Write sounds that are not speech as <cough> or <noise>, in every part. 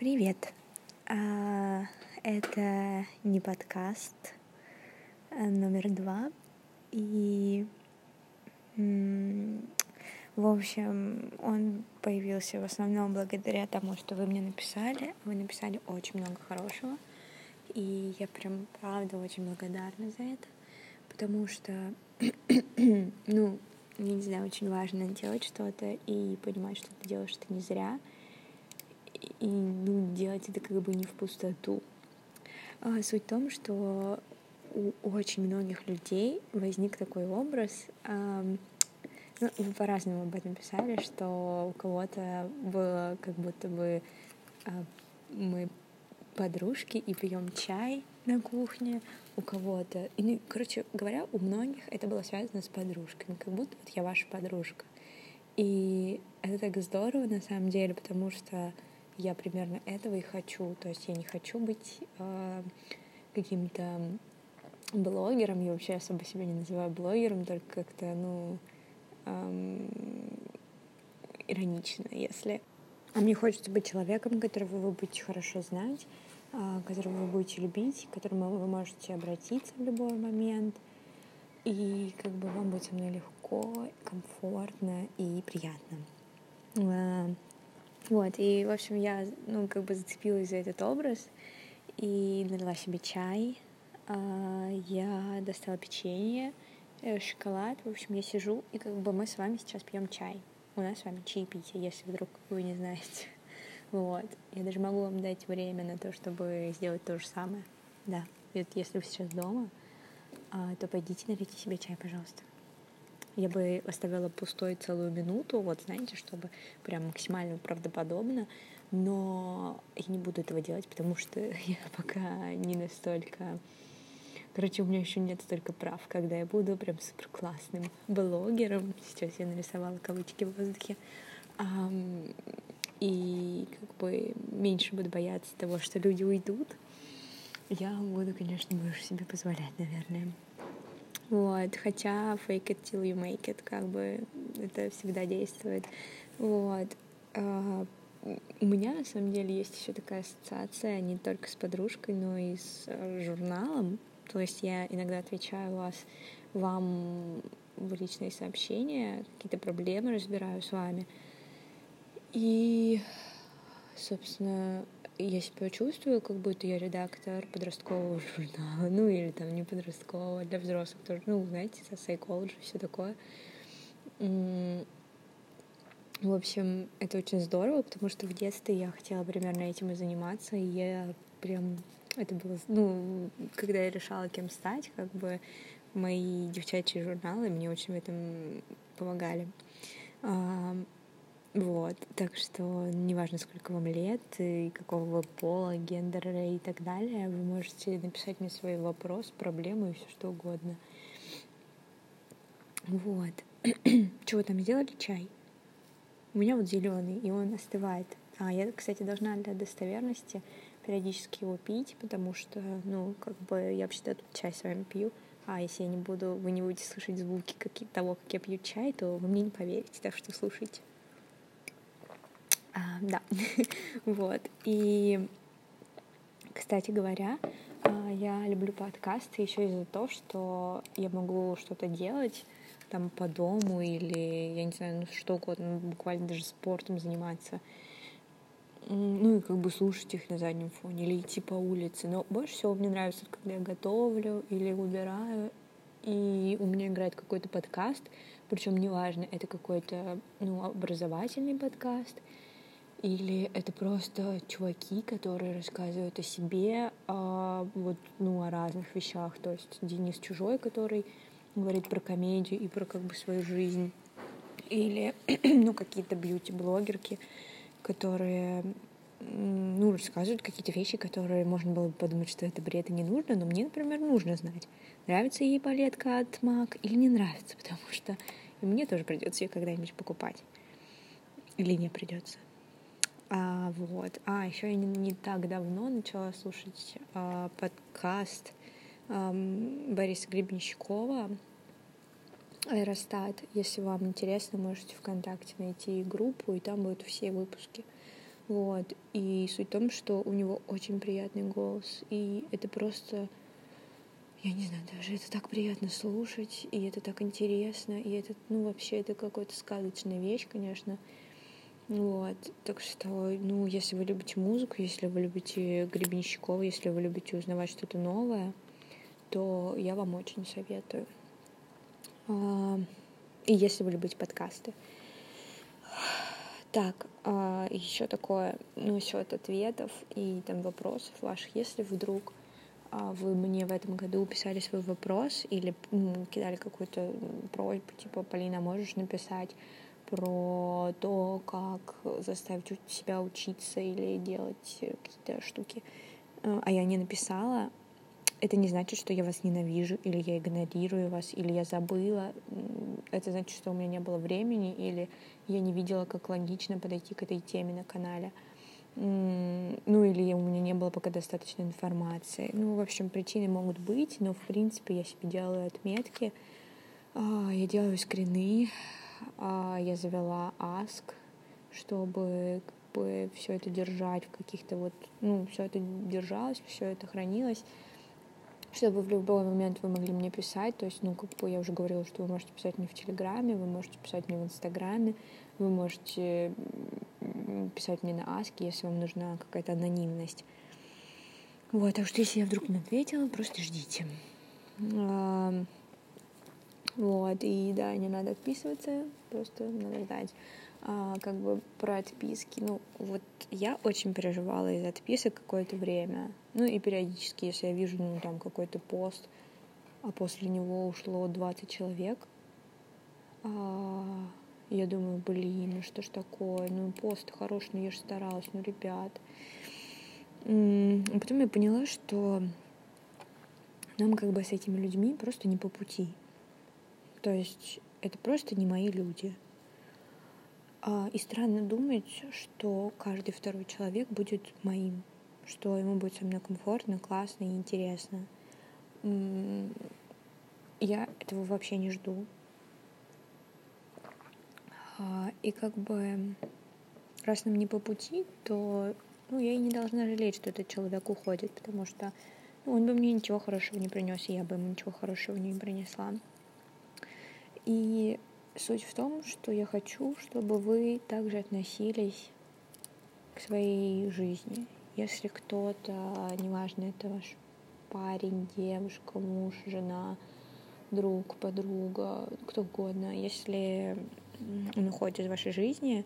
Привет. А, это не подкаст а номер два. И, в общем, он появился в основном благодаря тому, что вы мне написали. Вы написали очень много хорошего. И я прям, правда, очень благодарна за это. Потому что, <clears throat> ну, не знаю, очень важно делать что-то и понимать, что ты делаешь это не зря — и ну, делать это как бы не в пустоту. А суть в том, что у очень многих людей возник такой образ, ну, вы по-разному об этом писали, что у кого-то было как будто бы а, мы подружки и пьем чай на кухне, у кого-то. И, ну, короче говоря, у многих это было связано с подружками, как будто вот я ваша подружка. И это так здорово на самом деле, потому что я примерно этого и хочу. То есть я не хочу быть э, каким-то блогером. Я вообще особо себя не называю блогером, только как-то, ну, эм, иронично, если. А мне хочется быть человеком, которого вы будете хорошо знать, э, которого вы будете любить, к которому вы можете обратиться в любой момент. И как бы вам будет со мной легко, комфортно и приятно. Вот, и, в общем, я, ну, как бы зацепилась за этот образ и налила себе чай. А, я достала печенье, э, шоколад. В общем, я сижу, и как бы мы с вами сейчас пьем чай. У нас с вами чаепитие, если вдруг вы не знаете. <laughs> Вот. Я даже могу вам дать время на то, чтобы сделать то же самое. Да. Вот если вы сейчас дома, а, то пойдите налейте себе чай, пожалуйста я бы оставила пустой целую минуту, вот знаете, чтобы прям максимально правдоподобно, но я не буду этого делать, потому что <laughs> я пока не настолько... Короче, у меня еще нет столько прав, когда я буду прям супер классным блогером. Сейчас я нарисовала кавычки в воздухе. И как бы меньше буду бояться того, что люди уйдут. Я буду, конечно, больше себе позволять, наверное. Вот, хотя fake it till you make it, как бы это всегда действует. Вот. А, у меня на самом деле есть еще такая ассоциация не только с подружкой, но и с э, журналом. То есть я иногда отвечаю вас, вам в личные сообщения, какие-то проблемы разбираю с вами. И, собственно, я себя чувствую, как будто я редактор подросткового <laughs> журнала, ну или там не подросткового, для взрослых тоже, ну, знаете, со psychology, все такое. В общем, это очень здорово, потому что в детстве я хотела примерно этим и заниматься, и я прям это было, ну, когда я решала, кем стать, как бы мои девчачьи журналы мне очень в этом помогали. Вот, так что неважно, сколько вам лет и какого вы пола, гендера и так далее, вы можете написать мне свой вопрос, проблему и все что угодно. Вот. <clears throat> Чего там сделали чай? У меня вот зеленый, и он остывает. А, я, кстати, должна для достоверности периодически его пить, потому что, ну, как бы я вообще-то тут чай с вами пью. А если я не буду, вы не будете слышать звуки того, как я пью чай, то вы мне не поверите, так что слушайте. А, да, <laughs> вот. И, кстати говоря, а, я люблю подкасты еще из-за того, что я могу что-то делать там по дому или, я не знаю, ну, что угодно, буквально даже спортом заниматься. Ну и как бы слушать их на заднем фоне или идти по улице. Но больше всего мне нравится, когда я готовлю или убираю, и у меня играет какой-то подкаст, причем неважно, это какой-то ну, образовательный подкаст — или это просто чуваки, которые рассказывают о себе, о, вот, ну, о разных вещах. То есть Денис Чужой, который говорит про комедию и про как бы свою жизнь. Или, <clears throat> ну, какие-то бьюти-блогерки, которые ну, рассказывают какие-то вещи, которые можно было бы подумать, что это бред и не нужно, но мне, например, нужно знать, нравится ей палетка от MAC или не нравится, <laughs> потому что мне тоже придется ее когда-нибудь покупать. Или не придется. А, вот. А, еще я не, не так давно начала слушать а, подкаст а, Бориса Гребенщикова «Аэростат». Если вам интересно, можете ВКонтакте найти группу, и там будут все выпуски. Вот. И суть в том, что у него очень приятный голос. И это просто, я не знаю, даже это так приятно слушать, и это так интересно, и это, ну, вообще, это какая-то сказочная вещь, конечно. Вот, так что, ну, если вы любите музыку, если вы любите Гребенщикова, если вы любите узнавать что-то новое, то я вам очень советую. А, и если вы любите подкасты. Так, а, еще такое, ну, счет ответов и там вопросов ваших. Если вдруг а, вы мне в этом году писали свой вопрос или кидали какую-то просьбу, типа, Полина, можешь написать про то, как заставить себя учиться или делать какие-то штуки, а, а я не написала, это не значит, что я вас ненавижу, или я игнорирую вас, или я забыла. Это значит, что у меня не было времени, или я не видела, как логично подойти к этой теме на канале. Ну, или у меня не было пока достаточно информации. Ну, в общем, причины могут быть, но, в принципе, я себе делаю отметки, а, я делаю скрины, я завела аск, чтобы как бы все это держать в каких-то вот, ну, все это держалось, все это хранилось чтобы в любой момент вы могли мне писать. То есть, ну, как бы я уже говорила, что вы можете писать мне в Телеграме, вы можете писать мне в Инстаграме, вы можете писать мне на Аске, если вам нужна какая-то анонимность. Вот, так что если я вдруг не ответила, просто ждите. Вот, и да, не надо отписываться, просто надо ждать а, как бы про отписки. Ну, вот я очень переживала из отписок какое-то время. Ну и периодически, если я вижу, ну, там какой-то пост, а после него ушло 20 человек, а, я думаю, блин, ну что ж такое, ну пост хороший, ну я же старалась, ну ребят. А потом я поняла, что нам как бы с этими людьми просто не по пути. То есть это просто не мои люди. А, и странно думать, что каждый второй человек будет моим, что ему будет со мной комфортно, классно и интересно. Я этого вообще не жду. А, и как бы раз нам не по пути, то ну, я и не должна жалеть, что этот человек уходит, потому что ну, он бы мне ничего хорошего не принес, и я бы ему ничего хорошего не принесла. И Суть в том, что я хочу, чтобы вы также относились к своей жизни. Если кто-то, неважно, это ваш парень, девушка, муж, жена, друг, подруга, кто угодно, если он уходит из вашей жизни,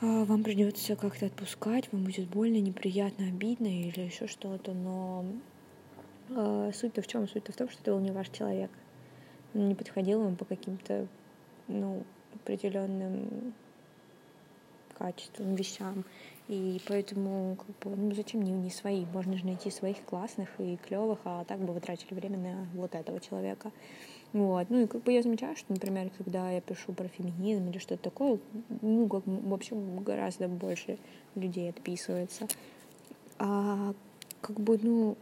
а, вам придется как-то отпускать, вам будет больно, неприятно, обидно или еще что-то, но а, суть-то в чем? Суть-то в том, что это был не ваш человек не подходил вам по каким-то, ну, определенным качествам, вещам. И поэтому, как бы, ну зачем не, не свои? Можно же найти своих классных и клевых, а так бы вы тратили время на вот этого человека. Вот. Ну и как бы я замечаю, что, например, когда я пишу про феминизм или что-то такое, ну, как, вообще гораздо больше людей отписывается. А как бы, ну,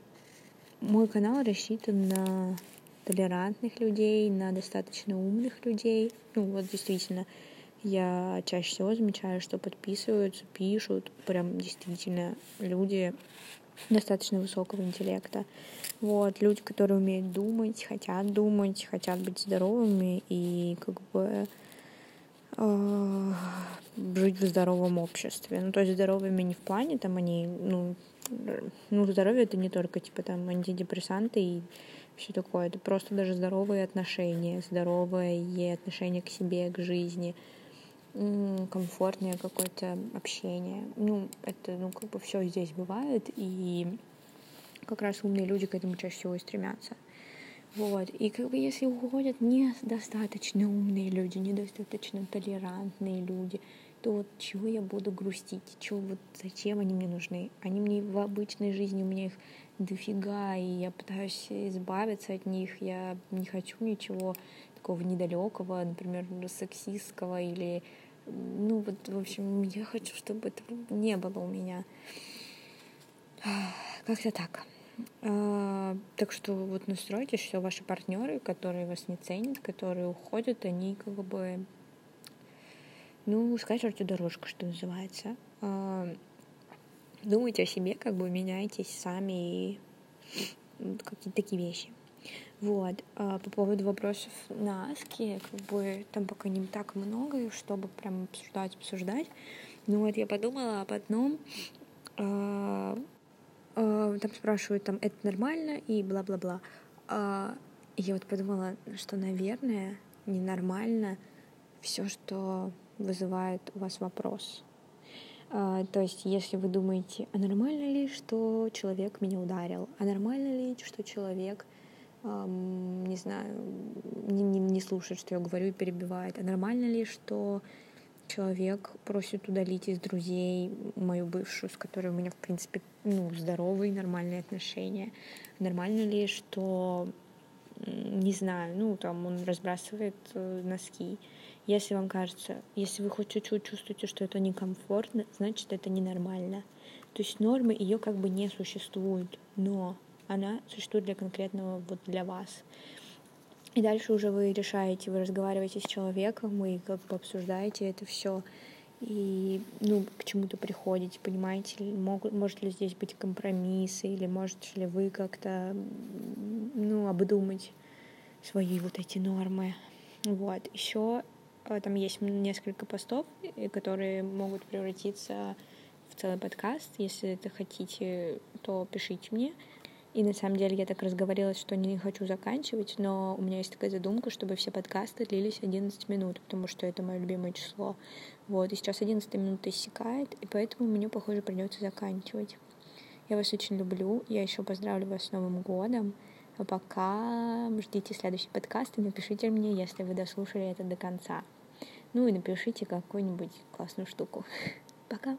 мой канал рассчитан на толерантных людей, на достаточно умных людей. Ну, вот действительно, я чаще всего замечаю, что подписываются, пишут прям действительно люди достаточно высокого интеллекта. Вот, люди, которые умеют думать, хотят думать, хотят быть здоровыми и как бы э, жить в здоровом обществе. Ну, то есть здоровыми не в плане, там они, ну, ну, здоровье это не только типа там антидепрессанты и все такое. Это просто даже здоровые отношения, здоровое отношение к себе, к жизни, комфортное какое-то общение. Ну, это, ну, как бы все здесь бывает, и как раз умные люди к этому чаще всего и стремятся. Вот. И как бы если уходят недостаточно умные люди, недостаточно толерантные люди, то вот чего я буду грустить? Чего вот зачем они мне нужны? Они мне в обычной жизни, у меня их дофига, и я пытаюсь избавиться от них. Я не хочу ничего такого недалекого, например, сексистского или ну вот, в общем, я хочу, чтобы этого не было у меня. <sighs> Как-то так. А, так что вот настройтесь, что ваши партнеры, которые вас не ценят, которые уходят, они как бы, ну, скажите дорожку, что называется. э, думайте о себе, как бы меняйтесь сами и какие-то такие вещи. Вот. А по поводу вопросов на Аске, как бы там пока не так много, чтобы прям обсуждать, обсуждать. Ну вот я подумала об одном. А, а, там спрашивают, там, это нормально и бла-бла-бла. А, я вот подумала, что, наверное, ненормально все, что вызывает у вас вопрос. А, то есть, если вы думаете, а нормально ли, что человек меня ударил, а нормально ли, что человек, не знаю, не, не, не слушает, что я говорю и перебивает, а нормально ли, что человек просит удалить из друзей мою бывшую, с которой у меня, в принципе, ну, здоровые, нормальные отношения. Нормально ли, что, не знаю, ну, там он разбрасывает э, носки. Если вам кажется, если вы хоть чуть-чуть чувствуете, что это некомфортно, значит, это ненормально. То есть нормы ее как бы не существует, но она существует для конкретного вот для вас. И дальше уже вы решаете, вы разговариваете с человеком, вы как бы обсуждаете это все и ну, к чему-то приходите, понимаете, могут, может ли здесь быть компромиссы, или можете ли вы как-то ну, обдумать свои вот эти нормы. Вот. Еще там есть несколько постов, э, которые могут превратиться в целый подкаст. Если это хотите, то пишите мне. И на самом деле я так разговорилась, что не хочу заканчивать, но у меня есть такая задумка, чтобы все подкасты длились 11 минут, потому что это мое любимое число. Вот, и сейчас 11 минута иссякает, и поэтому мне, похоже, придется заканчивать. Я вас очень люблю, я еще поздравлю вас с Новым годом. А пока ждите следующий подкаст и напишите мне, если вы дослушали это до конца. Ну и напишите какую-нибудь классную штуку. <laughs> Пока!